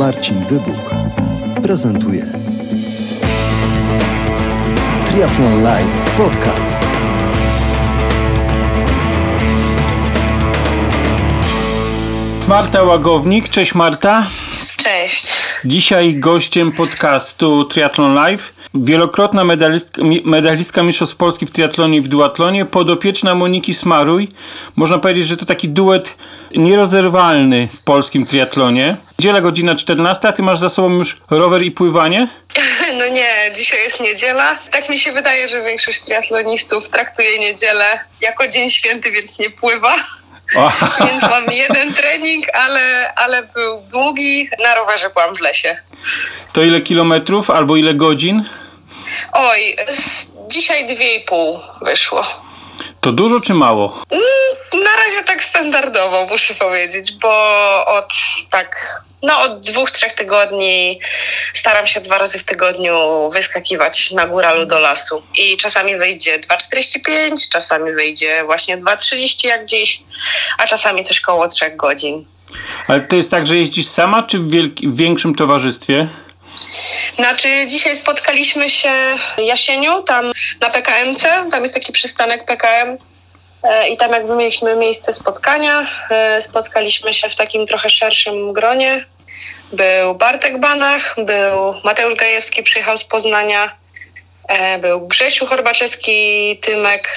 Marcin Dybuk prezentuje Triathlon Live Podcast. Marta Łagownik, cześć Marta. Cześć. Dzisiaj gościem podcastu Triathlon Live wielokrotna medalistka, medalistka Mistrzostw Polski w triatlonie i w duatlonie, podopieczna Moniki Smaruj. Można powiedzieć, że to taki duet nierozerwalny w polskim triatlonie. Niedziela godzina 14, a ty masz za sobą już rower i pływanie? No nie, dzisiaj jest niedziela. Tak mi się wydaje, że większość triatlonistów traktuje niedzielę jako dzień święty, więc nie pływa. Więc mam jeden trening, ale, ale był długi. Na rowerze byłam w lesie. To ile kilometrów albo ile godzin? Oj, dzisiaj dwie i pół wyszło. To dużo czy mało? Mm, na razie tak standardowo, muszę powiedzieć, bo od tak, no od dwóch, trzech tygodni staram się dwa razy w tygodniu wyskakiwać na góralu do lasu. I czasami wyjdzie 2,45, czasami wyjdzie właśnie 2,30 jak dziś, a czasami też koło trzech godzin. Ale to jest tak, że jeździsz sama, czy w, w większym towarzystwie? Znaczy, dzisiaj spotkaliśmy się w Jasieniu, tam na PKMC, tam jest taki przystanek PKM. E, I tam jakby mieliśmy miejsce spotkania, e, spotkaliśmy się w takim trochę szerszym gronie. Był Bartek Banach, był Mateusz Gajewski, przyjechał z Poznania, e, był Grzesiu Horbaczewski, Tymek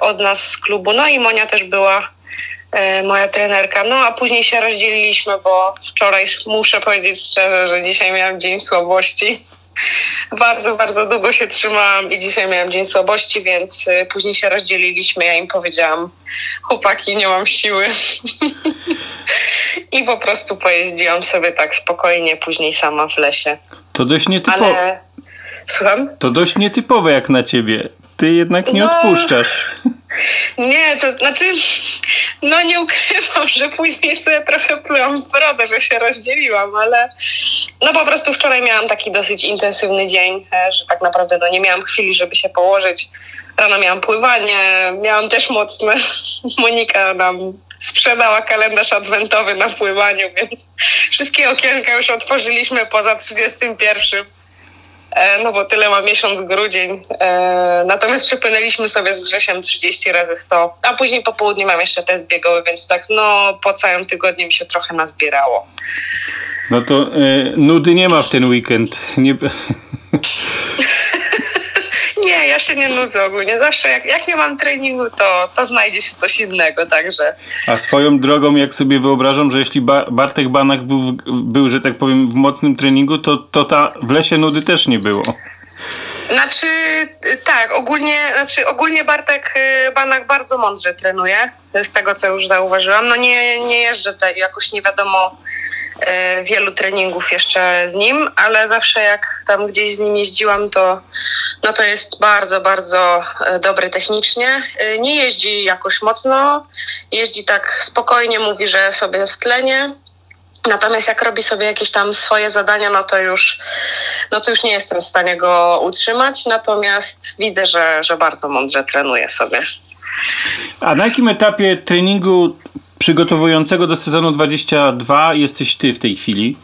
od nas z klubu, no i Monia też była moja trenerka. No a później się rozdzieliliśmy, bo wczoraj muszę powiedzieć szczerze, że dzisiaj miałam dzień słabości. Bardzo, bardzo długo się trzymałam i dzisiaj miałam dzień słabości, więc e, później się rozdzieliliśmy. Ja im powiedziałam, chłopaki, nie mam siły. I po prostu pojeździłam sobie tak spokojnie, później sama w lesie. To dość nietypowe. Ale... Słucham? To dość nietypowe jak na ciebie. Ty jednak nie no... odpuszczasz. Nie, to znaczy, no nie ukrywam, że później sobie trochę plułam w brodę, że się rozdzieliłam, ale no po prostu wczoraj miałam taki dosyć intensywny dzień, e, że tak naprawdę no nie miałam chwili, żeby się położyć. Rano miałam pływanie, miałam też mocne. Monika nam sprzedała kalendarz adwentowy na pływaniu, więc wszystkie okienka już otworzyliśmy poza 31. E, no bo tyle ma miesiąc grudzień. E, natomiast przepłynęliśmy sobie z Grzesiem 30 razy 100, a później po południu mam jeszcze test biegowy, więc tak no po całym tygodniu mi się trochę nazbierało. No to e, nudy nie ma w ten weekend. Nie... Nie, ja się nie nudzę ogólnie. Zawsze jak, jak nie mam treningu, to, to znajdzie się coś innego, także. A swoją drogą, jak sobie wyobrażam, że jeśli ba Bartek Banach był, był, że tak powiem, w mocnym treningu, to, to ta w lesie nudy też nie było. Znaczy, tak, ogólnie, znaczy ogólnie Bartek y, Banak bardzo mądrze trenuje, z tego co już zauważyłam. No nie, nie jeżdżę tutaj jakoś nie wiadomo wielu treningów jeszcze z nim, ale zawsze jak tam gdzieś z nim jeździłam, to no to jest bardzo, bardzo e, dobry technicznie. E, nie jeździ jakoś mocno, jeździ tak spokojnie, mówi, że sobie w tlenie. Natomiast jak robi sobie jakieś tam swoje zadania, no to już, no to już nie jestem w stanie go utrzymać. Natomiast widzę, że, że bardzo mądrze trenuje sobie. A na jakim etapie treningu przygotowującego do sezonu 22 jesteś ty w tej chwili?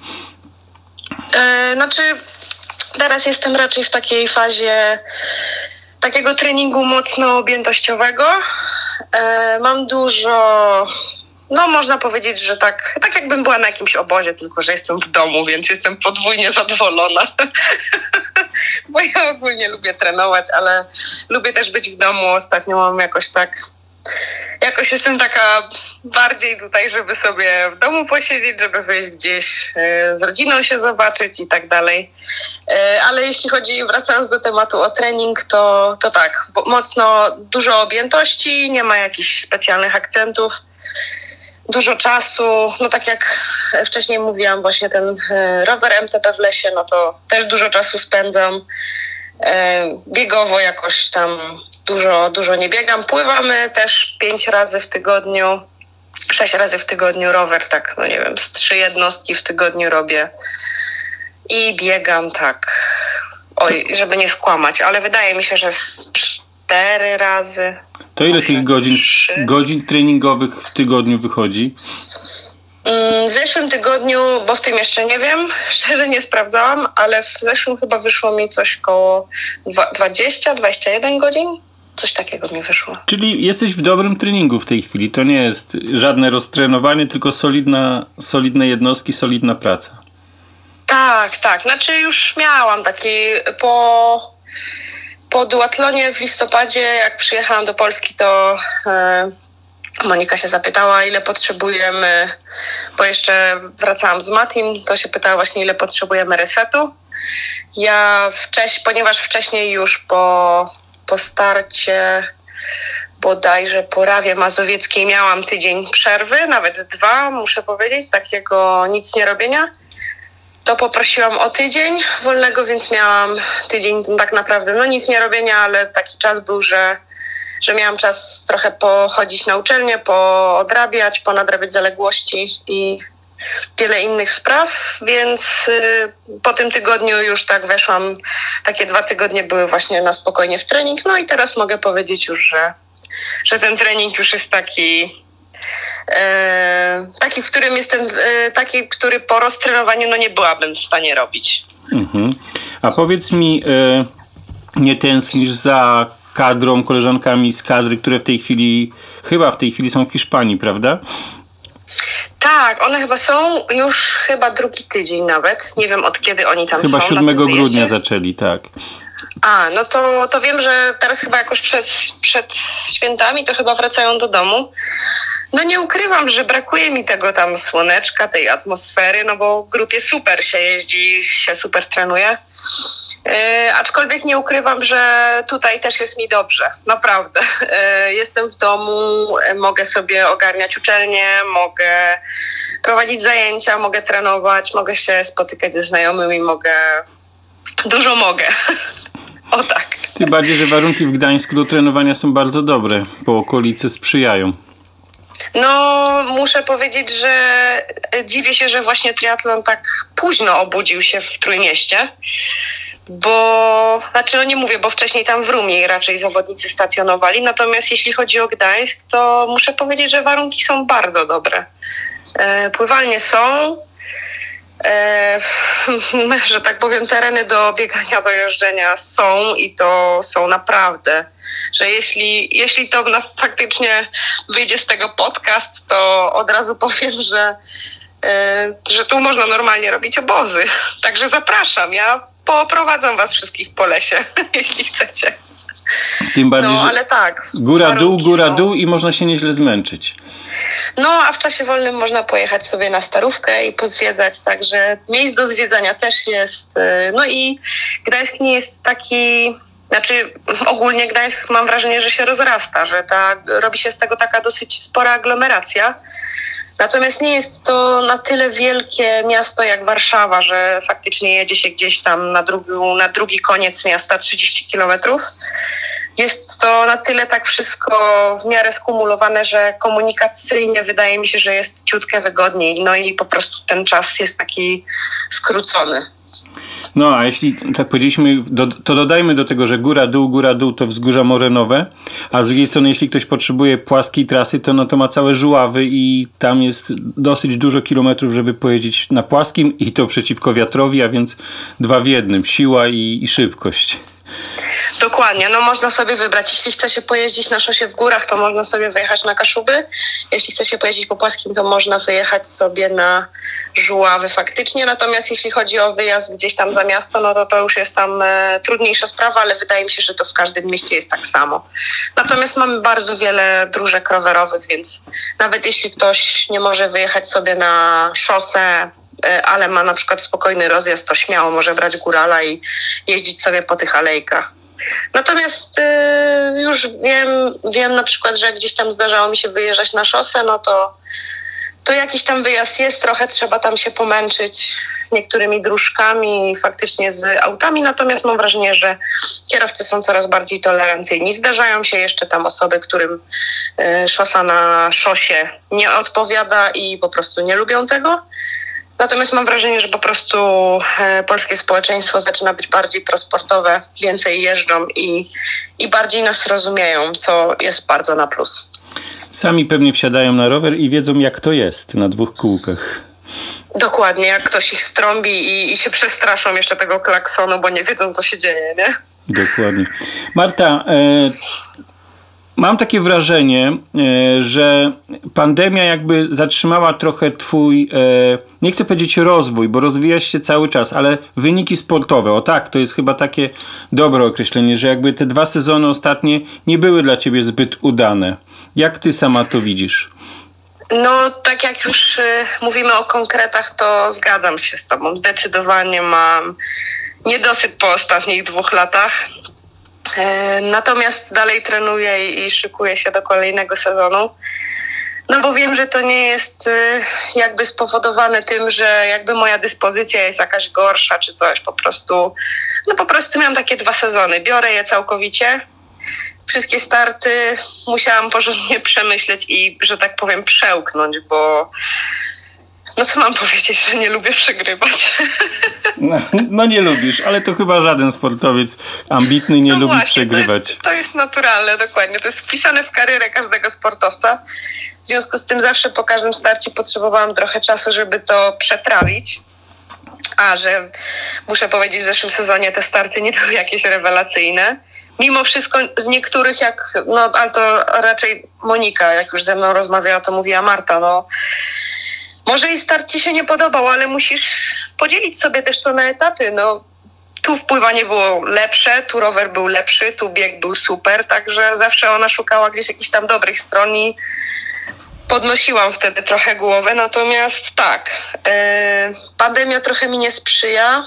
Yy, znaczy, Teraz jestem raczej w takiej fazie takiego treningu mocno objętościowego. E, mam dużo, no można powiedzieć, że tak, tak jakbym była na jakimś obozie, tylko że jestem w domu, więc jestem podwójnie zadowolona. Bo ja ogólnie lubię trenować, ale lubię też być w domu. Ostatnio mam jakoś tak jakoś jestem taka bardziej tutaj, żeby sobie w domu posiedzieć, żeby wyjść gdzieś e, z rodziną się zobaczyć i tak dalej. E, ale jeśli chodzi, wracając do tematu o trening, to, to tak, mocno dużo objętości, nie ma jakichś specjalnych akcentów. Dużo czasu, no tak jak wcześniej mówiłam, właśnie ten e, rower MTB w lesie, no to też dużo czasu spędzam. Biegowo jakoś tam dużo, dużo nie biegam. Pływamy też pięć razy w tygodniu, sześć razy w tygodniu rower, tak, no nie wiem, z trzy jednostki w tygodniu robię. I biegam tak, oj, żeby nie skłamać, ale wydaje mi się, że z cztery razy. To ile tych godzin, godzin treningowych w tygodniu wychodzi? Mm, W zeszłym tygodniu, bo w tym jeszcze nie wiem, szczerze nie sprawdzałam, ale w zeszłym chyba wyszło mi coś koło 20-21 godzin. Coś takiego mi wyszło. Czyli jesteś w dobrym treningu w tej chwili. To nie jest żadne roztrenowanie, tylko solidna, solidne jednostki, solidna praca. Tak, tak. Znaczy już miałam taki po, po duatlonie w listopadzie, jak przyjechałam do Polski, to e, Monika się zapytała, ile potrzebujemy, bo jeszcze wracałam z Matim, to się pytała właśnie, ile potrzebujemy resetu. Ja wcześniej, ponieważ wcześniej już po, po starcie bodajże po Rawie Mazowieckiej miałam tydzień przerwy, nawet dwa, muszę powiedzieć, takiego nic nie robienia. To poprosiłam o tydzień wolnego, więc miałam tydzień tak naprawdę, no nic nie robienia, ale taki czas był, że, że miałam czas trochę pochodzić na uczelnię, poodrabiać, ponadrabiać zaległości i wiele innych spraw, więc y, po tym tygodniu już tak weszłam, takie dwa tygodnie były właśnie na spokojnie w trening, no i teraz mogę powiedzieć już, że, że ten trening już jest taki E, taki, w którym jestem, e, taki, który po roztrenowaniu no nie byłabym w stanie robić. Mhm. A powiedz mi, e, nie tęsknisz za kadrą, koleżankami z kadry, które w tej chwili, chyba w tej chwili są w Hiszpanii, prawda? Tak, one chyba są już chyba drugi tydzień nawet. Nie wiem od kiedy oni tam Chyba są. 7 na tym grudnia wyjeździe. zaczęli, tak. A, no to, to wiem, że teraz chyba jakoś przed, przed świętami to chyba wracają do domu. No nie ukrywam, że brakuje mi tego tam słoneczka, tej atmosfery, no bo w grupie super się jeździ, się super trenuje. Yy, aczkolwiek nie ukrywam, że tutaj też jest mi dobrze, naprawdę. Yy, jestem w domu, mogę sobie ogarniać uczelnię, mogę prowadzić zajęcia, mogę trenować, mogę się spotykać ze znajomymi, mogę... Dużo mogę. O tak. Tym bardziej, że warunki w Gdańsku do trenowania są bardzo dobre, bo okolice sprzyjają. No, muszę powiedzieć, że dziwię się, że właśnie triatlon tak późno obudził się w Trójmieście, bo, znaczy no nie mówię, bo wcześniej tam w Rumie raczej zawodnicy stacjonowali, natomiast jeśli chodzi o Gdańsk, to muszę powiedzieć, że warunki są bardzo dobre. E, pływalnie są, e, że tak powiem, tereny do biegania, do jeżdżenia są i to są naprawdę, że jeśli, jeśli to na, faktycznie wyjdzie z tego podcast, to od razu powiem, że, e, że tu można normalnie robić obozy. Także zapraszam, ja poprowadzam was wszystkich po lesie, jeśli chcecie. Tym bardziej, No, ale tak. góra, dół, góra, są. dół i można się nieźle zmęczyć. No, a w czasie wolnym można pojechać sobie na starówkę i pozwiedzać, także miejsc do zwiedzania też jest. y, No i Gdańsk nie jest taki, znaczy ogólnie Gdańsk mam wrażenie, że się rozrasta, że ta, robi się z tego taka dosyć spora aglomeracja. Natomiast nie jest to na tyle wielkie miasto jak Warszawa, że faktycznie jedzie się gdzieś tam na drugi, na drugi koniec miasta 30 kilometrów. Jest to na tyle tak wszystko w miarę skumulowane, że komunikacyjnie wydaje mi się, że jest ciutkę wygodniej. No i po prostu ten czas jest taki skrócony. No, a jeśli tak powiedzieliśmy, do, to dodajmy do tego, że góra, dół, góra, dół to wzgórza morenowe, a z drugiej strony, jeśli ktoś potrzebuje płaskiej trasy, to no to ma całe żuławy i tam jest dosyć dużo kilometrów, żeby pojeździć na płaskim i to przeciwko wiatrowi, a więc dwa w jednym, siła i, i szybkość. Dokładnie, no można sobie wybrać. Jeśli chce się pojeździć na szosie w górach, to można sobie wyjechać na Kaszuby. Jeśli chce się pojeździć po płaskim, to można wyjechać sobie na Żuławy faktycznie. Natomiast jeśli chodzi o wyjazd gdzieś tam za miasto, no to to już jest tam e, trudniejsza sprawa, ale wydaje mi się, że to w każdym mieście jest tak samo. Natomiast mamy bardzo wiele dróżek rowerowych, więc nawet jeśli ktoś nie może wyjechać sobie na szosę, e, ale ma na przykład spokojny rozjazd, to śmiało może brać górala i jeździć sobie po tych alejkach. Natomiast y, już wiem, wiem na przykład, że jak gdzieś tam zdarzało mi się wyjeżdżać na szosę, no to, to jakiś tam wyjazd jest, trochę trzeba tam się pomęczyć niektórymi dróżkami, faktycznie z autami, natomiast mam wrażenie, że kierowcy są coraz bardziej tolerancyjni. Zdarzają się jeszcze tam osoby, którym y, szosa na szosie nie odpowiada i po prostu nie lubią tego. Natomiast mam wrażenie, że po prostu e, polskie społeczeństwo zaczyna być bardziej prosportowe, więcej jeżdżą i, i bardziej nas rozumieją, co jest bardzo na plus. Sami pewnie wsiadają na rower i wiedzą jak to jest na dwóch kółkach. Dokładnie, jak ktoś ich strąbi i, i się przestraszą jeszcze tego klaksonu, bo nie wiedzą co się dzieje, nie? Dokładnie. Marta, e, mam takie wrażenie, e, że pandemia jakby zatrzymała trochę twój, e, nie chcę powiedzieć rozwój, bo rozwijasz się cały czas, ale wyniki sportowe. O tak, to jest chyba takie dobre określenie, że jakby te dwa sezony ostatnie nie były dla ciebie zbyt udane. Jak ty sama to widzisz? No, tak jak już y, mówimy o konkretach, to zgadzam się z Tobą. Zdecydowanie mam niedosyt po ostatnich dwóch latach. E, natomiast dalej trenuję i, szykuję się do kolejnego sezonu. No bo wiem, że to nie jest y, jakby spowodowane tym, że jakby moja dyspozycja jest jakaś gorsza czy coś. Po prostu, no po prostu miałam takie dwa sezony. Biorę je całkowicie wszystkie starty musiałam porządnie przemyśleć i, że tak powiem, przełknąć, bo no co mam powiedzieć, że nie lubię przegrywać. No, no, nie lubisz, ale to chyba żaden sportowiec ambitny nie no lubi właśnie, przegrywać. To jest, to jest naturalne, dokładnie. To jest wpisane w karierę każdego sportowca. W związku z tym zawsze po każdym starcie potrzebowałam trochę czasu, żeby to przetrawić. A, że muszę powiedzieć, w zeszłym sezonie te starty nie były jakieś rewelacyjne. Mimo wszystko w niektórych, jak, no ale to raczej Monika, jak już ze mną rozmawiała, to mówiła Marta, no może i start ci się nie podobał, ale musisz podzielić sobie też to na etapy, no. Tu wpływanie było lepsze, tu rower był lepszy, tu bieg był super, także zawsze ona szukała gdzieś jakichś tam dobrych stron i podnosiłam wtedy trochę głowę, natomiast tak, yy, pandemia trochę mi nie sprzyja,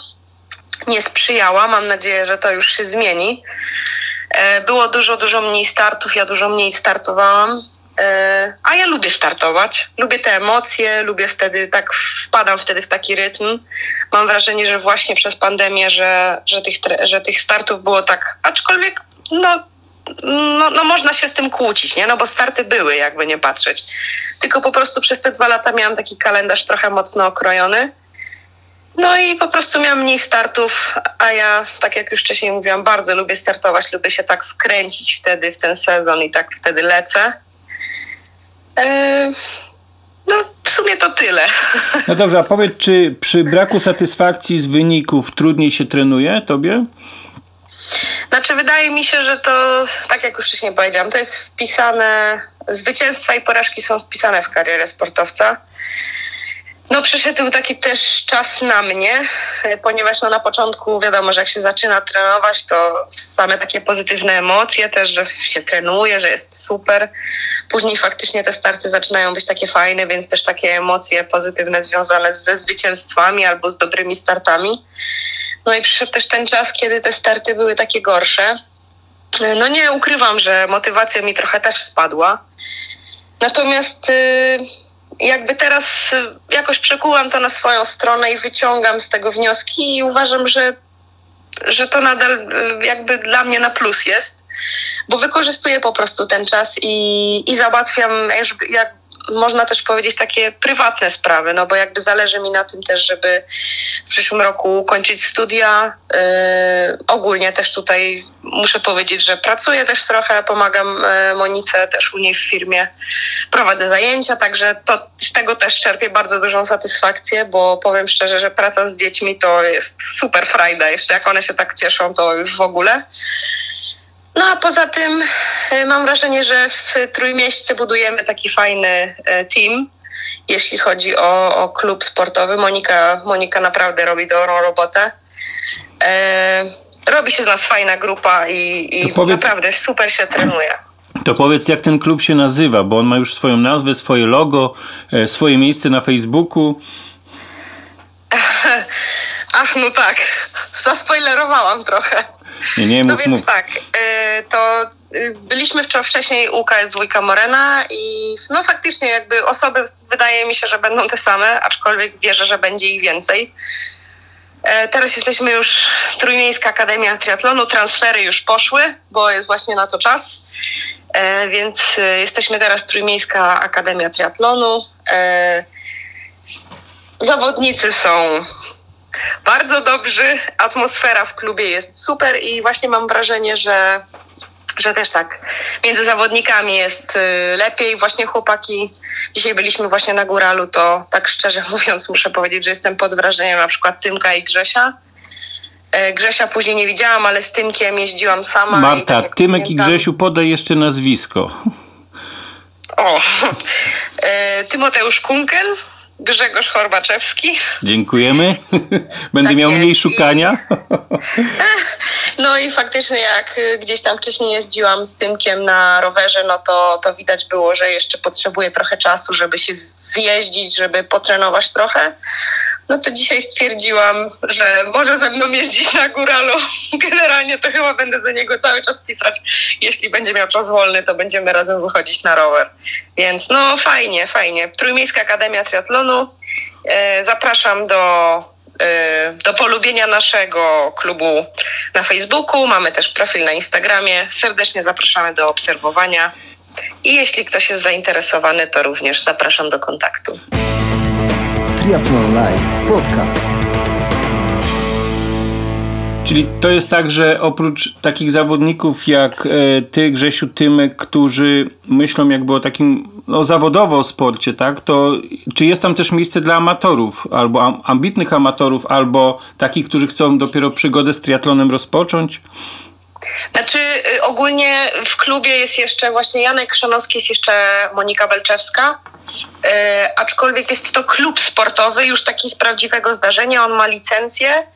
nie sprzyjała, mam nadzieję, że to już się zmieni. Yy, było dużo, dużo mniej startów, ja dużo mniej startowałam, a ja lubię startować, lubię te emocje, lubię wtedy, tak wpadam wtedy w taki rytm. Mam wrażenie, że właśnie przez pandemię, że, że, tych, że tych startów było tak, aczkolwiek no no, no można się z tym kłócić, nie? No bo starty były, jakby nie patrzeć. Tylko po prostu przez te dwa lata miałam taki kalendarz trochę mocno okrojony. No i po prostu miałam mniej startów, a ja, tak jak już wcześniej mówiłam, bardzo lubię startować, lubię się tak wkręcić wtedy w ten sezon i tak wtedy lecę. Eee, no, w sumie to tyle. No dobrze, a powiedz, czy przy braku satysfakcji z wyników trudniej się trenuje tobie? Znaczy, wydaje mi się, że to, tak jak już wcześniej powiedziałam, to jest wpisane, zwycięstwa i porażki są wpisane w karierę sportowca. No przyszedł taki też czas na mnie, ponieważ no na początku wiadomo, że jak się zaczyna trenować, to same takie pozytywne emocje też, że się trenuje, że jest super. Później faktycznie te starty zaczynają być takie fajne, więc też takie emocje pozytywne związane ze zwycięstwami albo z dobrymi startami. No i przyszedł też ten czas, kiedy te starty były takie gorsze. No nie ukrywam, że motywacja mi trochę też spadła. Natomiast y, jakby teraz y, jakoś przekułam to na swoją stronę i wyciągam z tego wnioski i uważam, że, że to nadal y, jakby dla mnie na plus jest, bo wykorzystuję po prostu ten czas i, i załatwiam jak, można też powiedzieć takie prywatne sprawy, no bo jakby zależy mi na tym też, żeby w przyszłym roku kończyć studia. Yy, ogólnie też tutaj muszę powiedzieć, że pracuję też trochę, pomagam yy, Monice też u niej w firmie, prowadzę zajęcia, także to z tego też czerpię bardzo dużą satysfakcję, bo powiem szczerze, że praca z dziećmi to jest super frajda. Jeszcze jak one się tak cieszą, to już w ogóle. No a poza tym e, mam wrażenie, że w Trójmieście budujemy taki fajny e, team, jeśli chodzi o, o klub sportowy. Monika, Monika naprawdę robi dobrą robotę. E, robi się z nas fajna grupa i, i powiedz, naprawdę super się trenuje. To powiedz, jak ten klub się nazywa, bo on ma już swoją nazwę, swoje logo, swoje miejsce na Facebooku. Ach, no tak. Zaspoilerowałam trochę. Nie, nie, no mów, więc mów. tak, y, to y, byliśmy wcześniej u KS Dwójka Morena i no faktycznie jakby osoby wydaje mi się, że będą te same, aczkolwiek wierzę, że będzie ich więcej. E, teraz jesteśmy już Trójmiejska Akademia Triatlonu, transfery już poszły, bo jest właśnie na to czas. E, więc y, jesteśmy teraz Trójmiejska Akademia Triatlonu. E, zawodnicy są bardzo dobrzy, atmosfera w klubie jest super i właśnie mam wrażenie, że że też tak między zawodnikami jest y, lepiej. Właśnie chłopaki, dzisiaj byliśmy właśnie na góralu, to tak szczerze mówiąc muszę powiedzieć, że jestem pod wrażeniem na przykład Tymka i Grzesia. E, Grzesia później nie widziałam, ale z Tymkiem jeździłam sama. i Marta, tak jak Tymek i pamiętam- Grzesiu, podaj jeszcze nazwisko. O, e, Tymoteusz Kunkel, Grzegorz Horbaczewski. Dziękujemy. Będę Tak miał jest. mniej szukania. No i faktycznie jak y, gdzieś tam wcześniej jeździłam z Tymkiem na rowerze, no to, to widać było, że jeszcze potrzebuje trochę czasu, żeby się wjeździć, żeby potrenować trochę. No to dzisiaj stwierdziłam, że może ze mną jeździć na góralu. Generalnie to chyba będę za niego cały czas pisać. Jeśli będzie miał czas wolny, to będziemy razem wychodzić na rower. Więc no fajnie, fajnie. Trójmiejska Akademia Triatlonu. E, zapraszam do, e, do polubienia naszego klubu na Facebooku. Mamy też profil na Instagramie. Serdecznie zapraszamy do obserwowania. I jeśli ktoś jest zainteresowany, to również zapraszam do kontaktu. Triathlon Live Podcast. Czyli to jest tak, że oprócz takich zawodników jak e, ty, Grzesiu, Tymek, którzy myślą jakby o takim no, zawodowo o sporcie, tak? To czy jest tam też miejsce dla amatorów, albo am, ambitnych amatorów, albo takich, którzy chcą dopiero przygodę z triatlonem rozpocząć? Znaczy y, ogólnie w klubie jest jeszcze właśnie Janek Chrzanowski, jest jeszcze Monika Belczewska. Y, aczkolwiek jest to klub sportowy, już taki z prawdziwego zdarzenia, on ma licencję.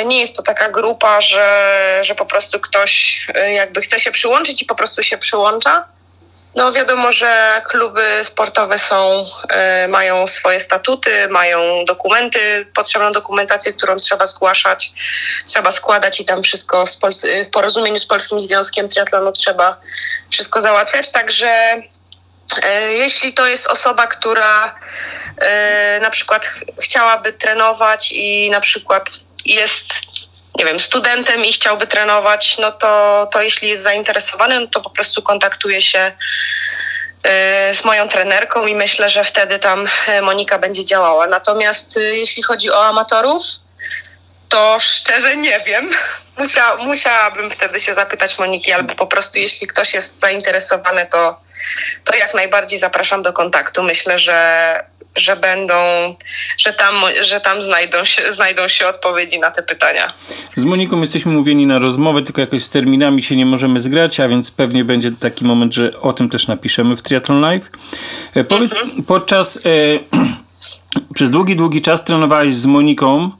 Y, nie jest to taka grupa, że, że po prostu ktoś jakby chce się przyłączyć i po prostu się przyłącza. No wiadomo, że kluby sportowe są, y, mają swoje statuty, mają dokumenty, potrzebną dokumentację, którą trzeba zgłaszać, trzeba składać i tam wszystko y, w porozumieniu z Polskim Związkiem Triatlonu trzeba wszystko załatwiać. Także y, jeśli to jest osoba, która na przykład ch- chciałaby trenować i na przykład jest nie wiem, studentem i chciałby trenować, no to, to jeśli jest zainteresowany, no to po prostu kontaktuje się y, z moją trenerką i myślę, że wtedy tam y, Monika będzie działała. Natomiast y, jeśli chodzi o amatorów, to szczerze nie wiem. Musia, musiałabym wtedy się zapytać Moniki, albo po prostu jeśli ktoś jest zainteresowany, to, to jak najbardziej zapraszam do kontaktu. Myślę, że, że będą, że tam, że tam znajdą, się, znajdą się odpowiedzi na te pytania. Z Moniką jesteśmy mówieni na rozmowę, tylko jakoś z terminami się nie możemy zgrać, a więc pewnie będzie taki moment, że o tym też napiszemy w Triathlon Live. E, powiedz, podczas e, przez długi, długi czas trenowałeś z Moniką,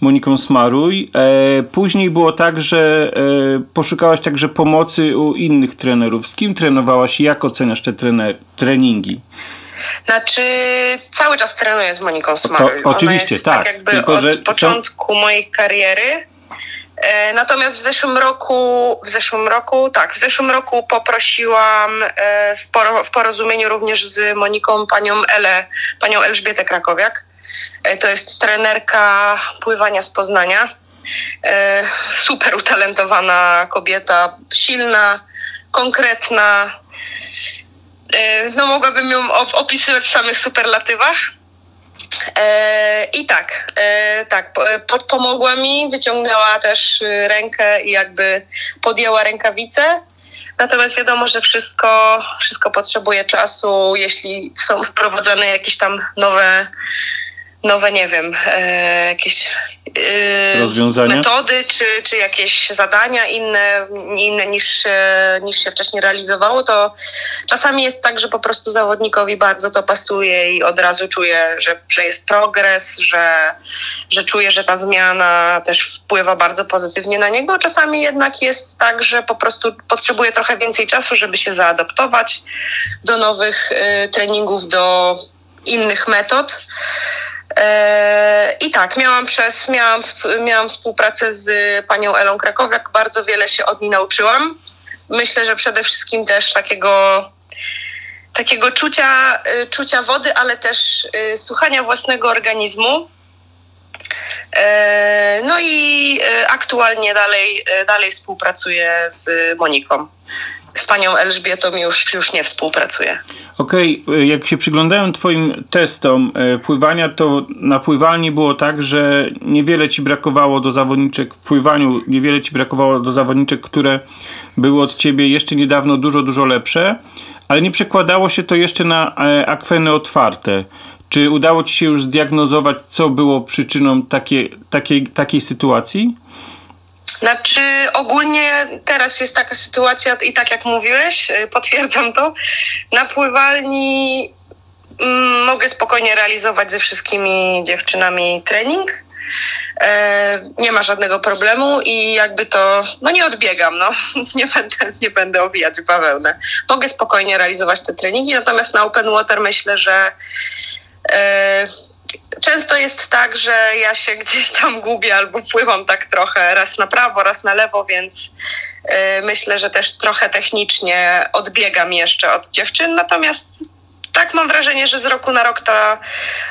Moniką Smaruj. E, później było tak, że e, poszukałaś także pomocy u innych trenerów. Z kim trenowałaś i jak oceniasz te trener, treningi? Znaczy, cały czas trenuję z Moniką Smaruj. To oczywiście, jest tak, jakby tylko, od że są- początku mojej kariery. E, Natomiast w zeszłym roku, w zeszłym roku, tak, w zeszłym roku poprosiłam e, w, poro, w porozumieniu również z Moniką panią Elę, panią Elżbietę Krakowiak. E, To jest trenerka pływania z Poznania. Super utalentowana kobieta, silna, konkretna. No mogłabym ją op- opisywać w samych superlatywach. E, I tak, e, tak, po- po- pomogła mi, wyciągnęła też y, rękę i jakby podjęła rękawice. Natomiast wiadomo, że wszystko, wszystko potrzebuje czasu, jeśli są wprowadzane jakieś tam nowe, nowe nie wiem, e, jakieś e, Rozwiązania? metody, czy, czy jakieś zadania inne, inne niż, e, niż się wcześniej realizowało, to czasami jest tak, że po prostu zawodnikowi bardzo to pasuje i od razu czuje, że, że jest progres, że, że czuje, że ta zmiana też wpływa bardzo pozytywnie na niego. Czasami jednak jest tak, że po prostu potrzebuje trochę więcej czasu, żeby się zaadaptować do nowych treningów, do innych metod. E, I tak, miałam przez, miałam, miałam współpracę z panią Elą Krakowiak, bardzo wiele się od niej nauczyłam. Myślę, że przede wszystkim też takiego, takiego czucia, y, czucia wody, ale też y, słuchania własnego organizmu. No i aktualnie dalej, dalej współpracuję z Moniką. Z panią Elżbietą już, już nie współpracuję. Okej, okay. jak się przyglądałem twoim testom e, pływania, to na pływalni było tak, że niewiele ci brakowało do zawodniczek, w pływaniu niewiele ci brakowało do zawodniczek, które były od ciebie jeszcze niedawno dużo, dużo lepsze, ale nie przekładało się to jeszcze na e, akweny otwarte. Czy udało ci się już zdiagnozować, co było przyczyną takiej, takiej, takiej sytuacji? Znaczy, ogólnie teraz jest taka sytuacja, i tak jak mówiłeś, y, potwierdzam to, na pływalni mm, mogę spokojnie realizować ze wszystkimi dziewczynami trening. E, nie ma żadnego problemu i jakby to, no nie odbiegam, no. Nie będę, nie będę owijać bawełnę. Mogę spokojnie realizować te treningi, natomiast na open water myślę, że e, często jest tak, że ja się gdzieś tam gubię albo pływam tak trochę raz na prawo, raz na lewo, więc y, myślę, że też trochę technicznie odbiegam jeszcze od dziewczyn. Natomiast tak mam wrażenie, że z roku na rok ta,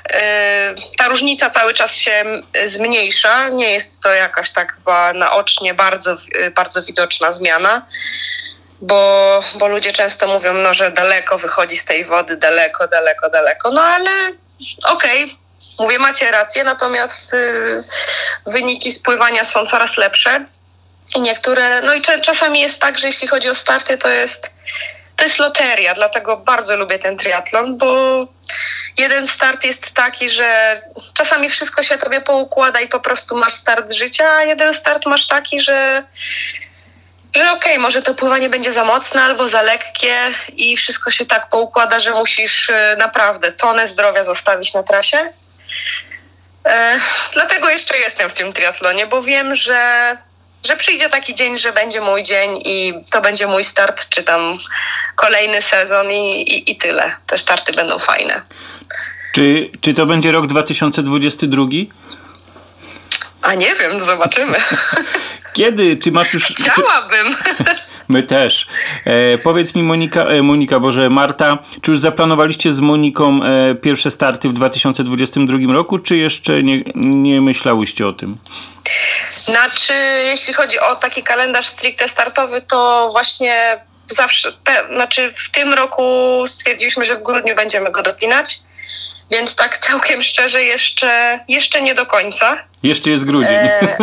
y, ta różnica cały czas się zmniejsza. Nie jest to jakaś tak naocznie bardzo, y, bardzo widoczna zmiana. Bo, bo ludzie często mówią, no, że daleko wychodzi z tej wody, daleko, daleko, daleko. No ale okej, okay Mówię, macie rację, natomiast y, wyniki spływania są coraz lepsze. I niektóre, no i czasami jest tak, że jeśli chodzi o starty, to jest, to jest loteria, dlatego bardzo lubię ten triatlon, bo jeden start jest taki, że czasami wszystko się tobie poukłada i po prostu masz start życia, a jeden start masz taki, że że okej, okay, może to pływanie będzie za mocne albo za lekkie i wszystko się tak poukłada, że musisz y, naprawdę tonę zdrowia zostawić na trasie. E, dlatego jeszcze jestem w tym triatlonie, bo wiem, że, że przyjdzie taki dzień, że będzie mój dzień i to będzie mój start, czy tam kolejny sezon i, i, i tyle. Te starty będą fajne. Czy, czy to będzie rok 2022? A nie wiem, zobaczymy. Kiedy? Czy masz już. Chciałabym. Czy... My też. E, powiedz mi Monika, e, Monika, Boże, Marta, czy już zaplanowaliście z Moniką e, pierwsze starty w 2022 roku, czy jeszcze nie, nie myślałyście o tym? Znaczy, jeśli chodzi o taki kalendarz stricte startowy, to właśnie zawsze, te, znaczy w tym roku stwierdziliśmy, że w grudniu będziemy go dopinać. Więc tak całkiem szczerze, jeszcze, jeszcze nie do końca. Jeszcze jest grudzień. E,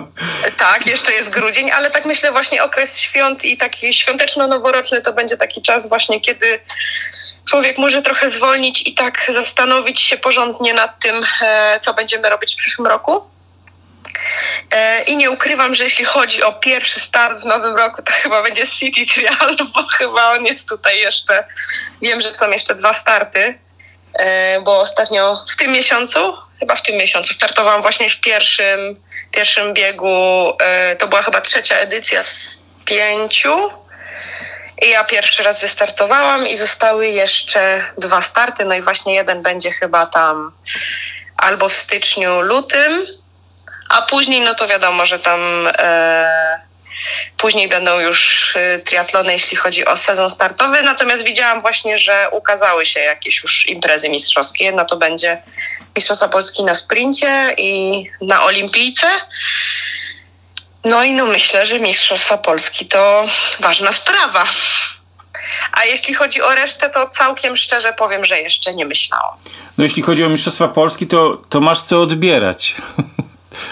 tak, jeszcze jest grudzień, ale tak myślę właśnie okres świąt i taki świąteczno-noworoczny to będzie taki czas właśnie, kiedy człowiek może trochę zwolnić i tak zastanowić się porządnie nad tym, e, co będziemy robić w przyszłym roku. E, I nie ukrywam, że jeśli chodzi o pierwszy start w nowym roku, to chyba będzie City Trial, bo chyba on jest tutaj jeszcze. Wiem, że są jeszcze dwa starty bo ostatnio w tym miesiącu, chyba w tym miesiącu, startowałam właśnie w pierwszym, pierwszym biegu. E, to była chyba trzecia edycja z pięciu. I ja pierwszy raz wystartowałam i zostały jeszcze dwa starty. No i właśnie jeden będzie chyba tam albo w styczniu, lutym, a później, no to wiadomo, że tam e, Później będą już y, triatlony, jeśli chodzi o sezon startowy. Natomiast widziałam właśnie, że ukazały się jakieś już imprezy mistrzowskie. No to będzie Mistrzostwa Polski na sprincie i na olimpijce. No i no myślę, że Mistrzostwa Polski to ważna sprawa. A jeśli chodzi o resztę, to całkiem szczerze powiem, że jeszcze nie myślałam. No jeśli chodzi o Mistrzostwa Polski, to, to masz co odbierać.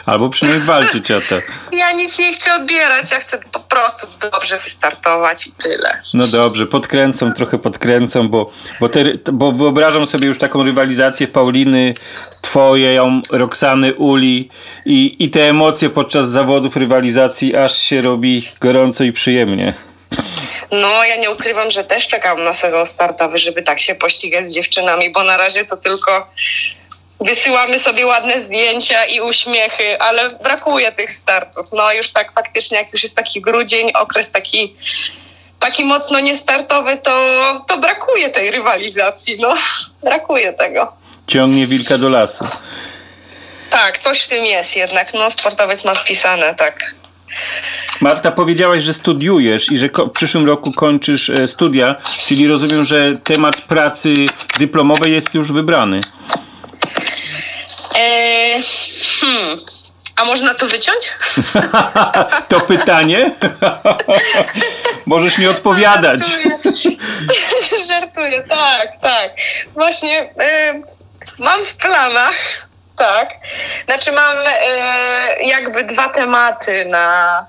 Albo przynajmniej walczyć o to. Ja nic nie chcę odbierać, ja chcę po prostu dobrze wystartować i tyle. No dobrze, podkręcą, trochę podkręcą, bo, bo, te, bo wyobrażam sobie już taką rywalizację Pauliny, twoje, Roxany, Uli i, i te emocje podczas zawodów rywalizacji aż się robi gorąco i przyjemnie. No, ja nie ukrywam, że też czekam na sezon startowy, żeby tak się pościgać z dziewczynami, bo na razie to tylko wysyłamy sobie ładne zdjęcia i uśmiechy, ale brakuje tych startów. No już tak faktycznie, jak już jest taki grudzień, okres taki, taki mocno niestartowy, to, to brakuje tej rywalizacji. No, brakuje tego. Ciągnie wilka do lasu. Tak, coś w tym jest jednak. No, sportowiec ma wpisane, tak. Marta, powiedziałaś, że studiujesz i że w przyszłym roku kończysz e, studia, czyli rozumiem, że temat pracy dyplomowej jest już wybrany. E, hmm. A można to wyciąć? to pytanie? Możesz mi odpowiadać. Żartuję. Żartuję, tak, tak. Właśnie y, mam w planach, tak. Znaczy mam y, jakby dwa tematy na,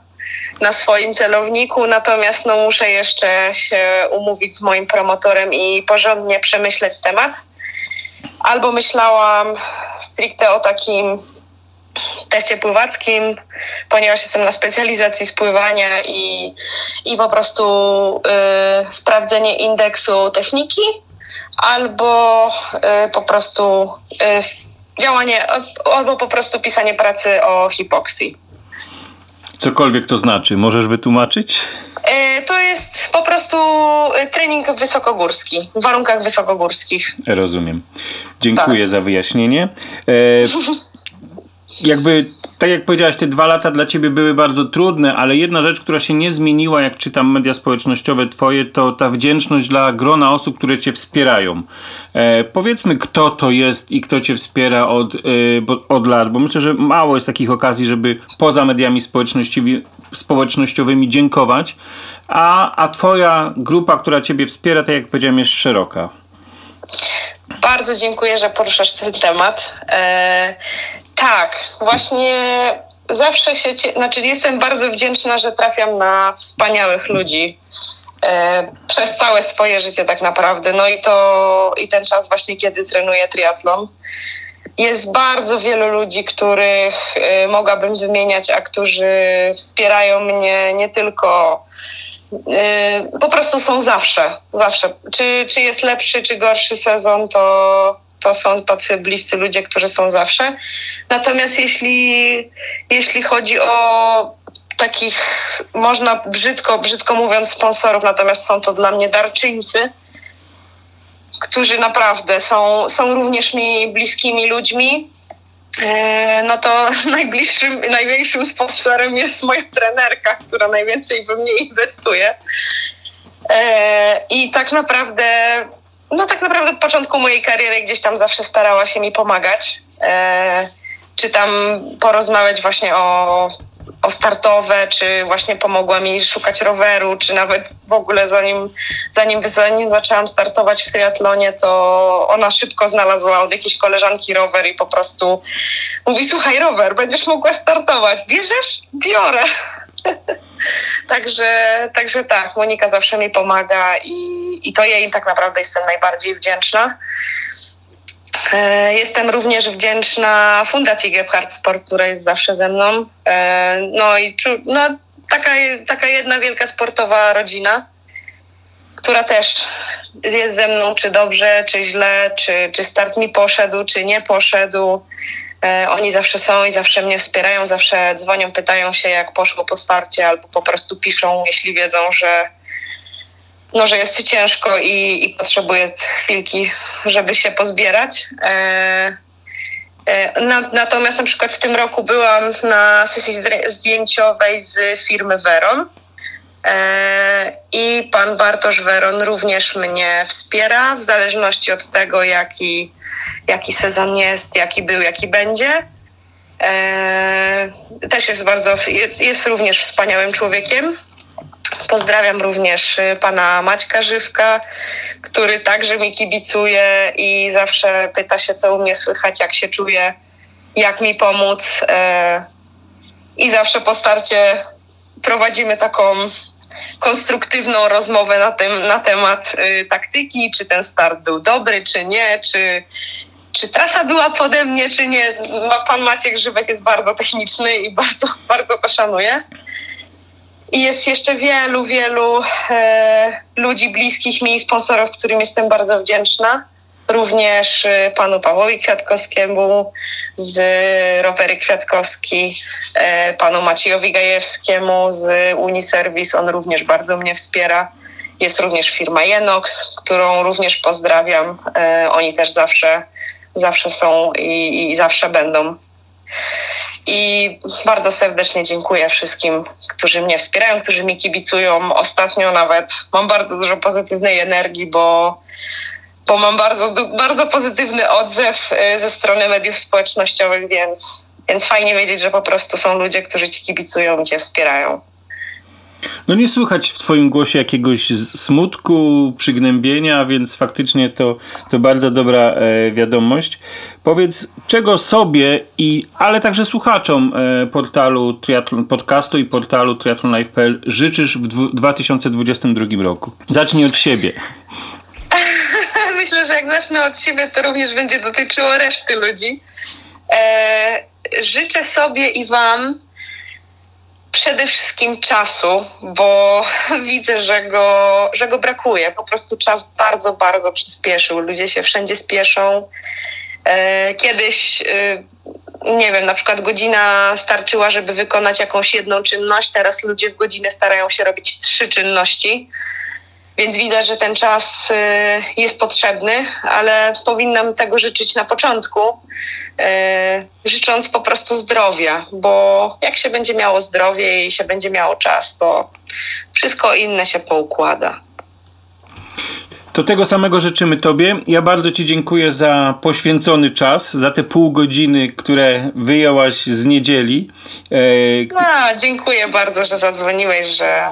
na swoim celowniku, natomiast no muszę jeszcze się umówić z moim promotorem i porządnie przemyśleć temat. Albo myślałam stricte o takim teście pływackim, ponieważ jestem na specjalizacji spływania i, i po prostu y, sprawdzenie indeksu techniki albo y, po prostu y, działanie, albo po prostu pisanie pracy o hipoksji. Cokolwiek to znaczy, możesz wytłumaczyć? Y, to jest po prostu trening wysokogórski, w warunkach wysokogórskich. Rozumiem. Dziękuję tak. za wyjaśnienie. E, jakby, tak jak powiedziałaś, te dwa lata dla ciebie były bardzo trudne, ale jedna rzecz, która się nie zmieniła, jak czytam media społecznościowe twoje, to ta wdzięczność dla grona osób, które cię wspierają. E, powiedzmy, kto to jest i kto cię wspiera od, e, od lat, bo myślę, że mało jest takich okazji, żeby poza mediami społecznościowymi, społecznościowymi dziękować, a, a twoja grupa, która ciebie wspiera, tak jak powiedziałem, jest szeroka. Bardzo dziękuję, że poruszasz ten temat. E, tak, właśnie zawsze się, znaczy jestem bardzo wdzięczna, że trafiam na wspaniałych ludzi e, przez całe swoje życie tak naprawdę. No i to i ten czas właśnie, kiedy trenuję triatlon. Jest bardzo wielu ludzi, których e, mogłabym wymieniać, a którzy wspierają mnie nie tylko po prostu są zawsze, zawsze. Czy, czy jest lepszy, czy gorszy sezon, to, to są tacy bliscy ludzie, którzy są zawsze. Natomiast jeśli, jeśli chodzi o takich, można brzydko, brzydko mówiąc, sponsorów, natomiast są to dla mnie darczyńcy, którzy naprawdę są, są również mi bliskimi ludźmi. E, no to najbliższym, największym sponsorem jest moja trenerka, która najwięcej we mnie inwestuje. E, I tak naprawdę no tak naprawdę od początku mojej kariery gdzieś tam zawsze starała się mi pomagać. E, czy tam porozmawiać właśnie o, o startowe, czy właśnie pomogła mi szukać roweru, czy nawet w ogóle zanim, zanim, zanim zaczęłam startować w triatlonie, to ona szybko znalazła od jakiejś koleżanki rower i po prostu mówi, słuchaj rower, będziesz mogła startować, bierzesz? Biorę. także, także tak, Monika zawsze mi pomaga i, i to jej tak naprawdę jestem najbardziej wdzięczna. E, jestem również wdzięczna Fundacji Gebhardt Sport, która jest zawsze ze mną. E, no i no, taka, taka jedna wielka sportowa rodzina, która też jest ze mną, czy dobrze, czy źle, czy, czy start mi poszedł, czy nie poszedł. E, oni zawsze są i zawsze mnie wspierają, zawsze dzwonią, pytają się, jak poszło po starcie, albo po prostu piszą, jeśli wiedzą, że, no, że jest ciężko i, i potrzebuję chwilki, żeby się pozbierać. E, e, na, natomiast na przykład w tym roku byłam na sesji zdjęciowej z firmy Veron. I pan Bartosz Weron również mnie wspiera w zależności od tego, jaki jaki sezon jest, jaki był, jaki będzie. E, też jest bardzo, jest również wspaniałym człowiekiem. Pozdrawiam również y, pana Maćka Żywka, który także mi kibicuje i zawsze pyta się, co u mnie słychać, jak się czuję, jak mi pomóc. E, I zawsze po starcie prowadzimy taką konstruktywną rozmowę na, tym, na temat y, taktyki, czy ten start był dobry, czy nie, czy, czy trasa była pode mnie, czy nie. Pan Maciek Żywek jest bardzo techniczny i bardzo, bardzo to szanuje. I jest jeszcze wielu, wielu e, ludzi bliskich mi, sponsorów, którym jestem bardzo wdzięczna. Również e, panu Pawłowi Kwiatkowskiemu z Rowery Kwiatkowski, e, panu Maciejowi Gajewskiemu z Uniserwis. On również bardzo mnie wspiera. Jest również firma Jenox, którą również pozdrawiam. E, oni też zawsze zawsze są i, i zawsze będą. I bardzo serdecznie dziękuję wszystkim, którzy mnie wspierają, którzy mi kibicują. Ostatnio nawet mam bardzo dużo pozytywnej energii, bo, bo mam bardzo, bardzo pozytywny odzew y, ze strony mediów społecznościowych, więc Więc fajnie wiedzieć, że po prostu są ludzie, którzy ci kibicują i cię wspierają. No nie słychać w twoim głosie jakiegoś smutku, przygnębienia, więc faktycznie to, to bardzo dobra e, wiadomość. Powiedz, czego sobie i, ale także słuchaczom e, portalu triathlon, podcastu i portalu triathlonlife.pl życzysz w dwu, 2022 roku? Zacznij od siebie. Myślę, że jak zacznę od siebie, to również będzie dotyczyło reszty ludzi. E, życzę sobie i Wam przede wszystkim czasu, bo widzę, że go, że go brakuje. Po prostu czas bardzo, bardzo przyspieszył. Ludzie się wszędzie spieszą. E, kiedyś, e, nie wiem, na przykład godzina starczyła, żeby wykonać jakąś jedną czynność. Teraz ludzie w godzinę starają się robić trzy czynności. Więc widać, że ten czas y, jest potrzebny, ale powinnam tego życzyć na początku, y, życząc po prostu zdrowia, bo jak się będzie miało zdrowie i się będzie miało czas, to wszystko inne się poukłada. To tego samego życzymy Tobie. Ja bardzo Ci dziękuję za poświęcony czas, za te pół godziny, które wyjęłaś z niedzieli. E... No, dziękuję bardzo, że zadzwoniłeś, że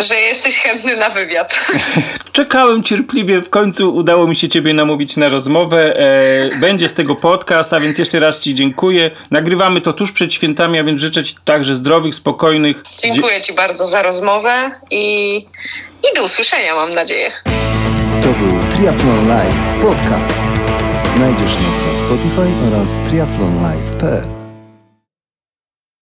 że jesteś chętny na wywiad. Czekałem cierpliwie, w końcu udało mi się Ciebie namówić na rozmowę. E, będzie z tego podcast, a więc jeszcze raz Ci dziękuję. Nagrywamy to tuż przed świętami, a więc życzę Ci także zdrowych, spokojnych. Dziękuję Ci bardzo za rozmowę i, i do usłyszenia, mam nadzieję. To był Triathlon Live Podcast. Znajdziesz nas na Spotify oraz triathlonlive.pl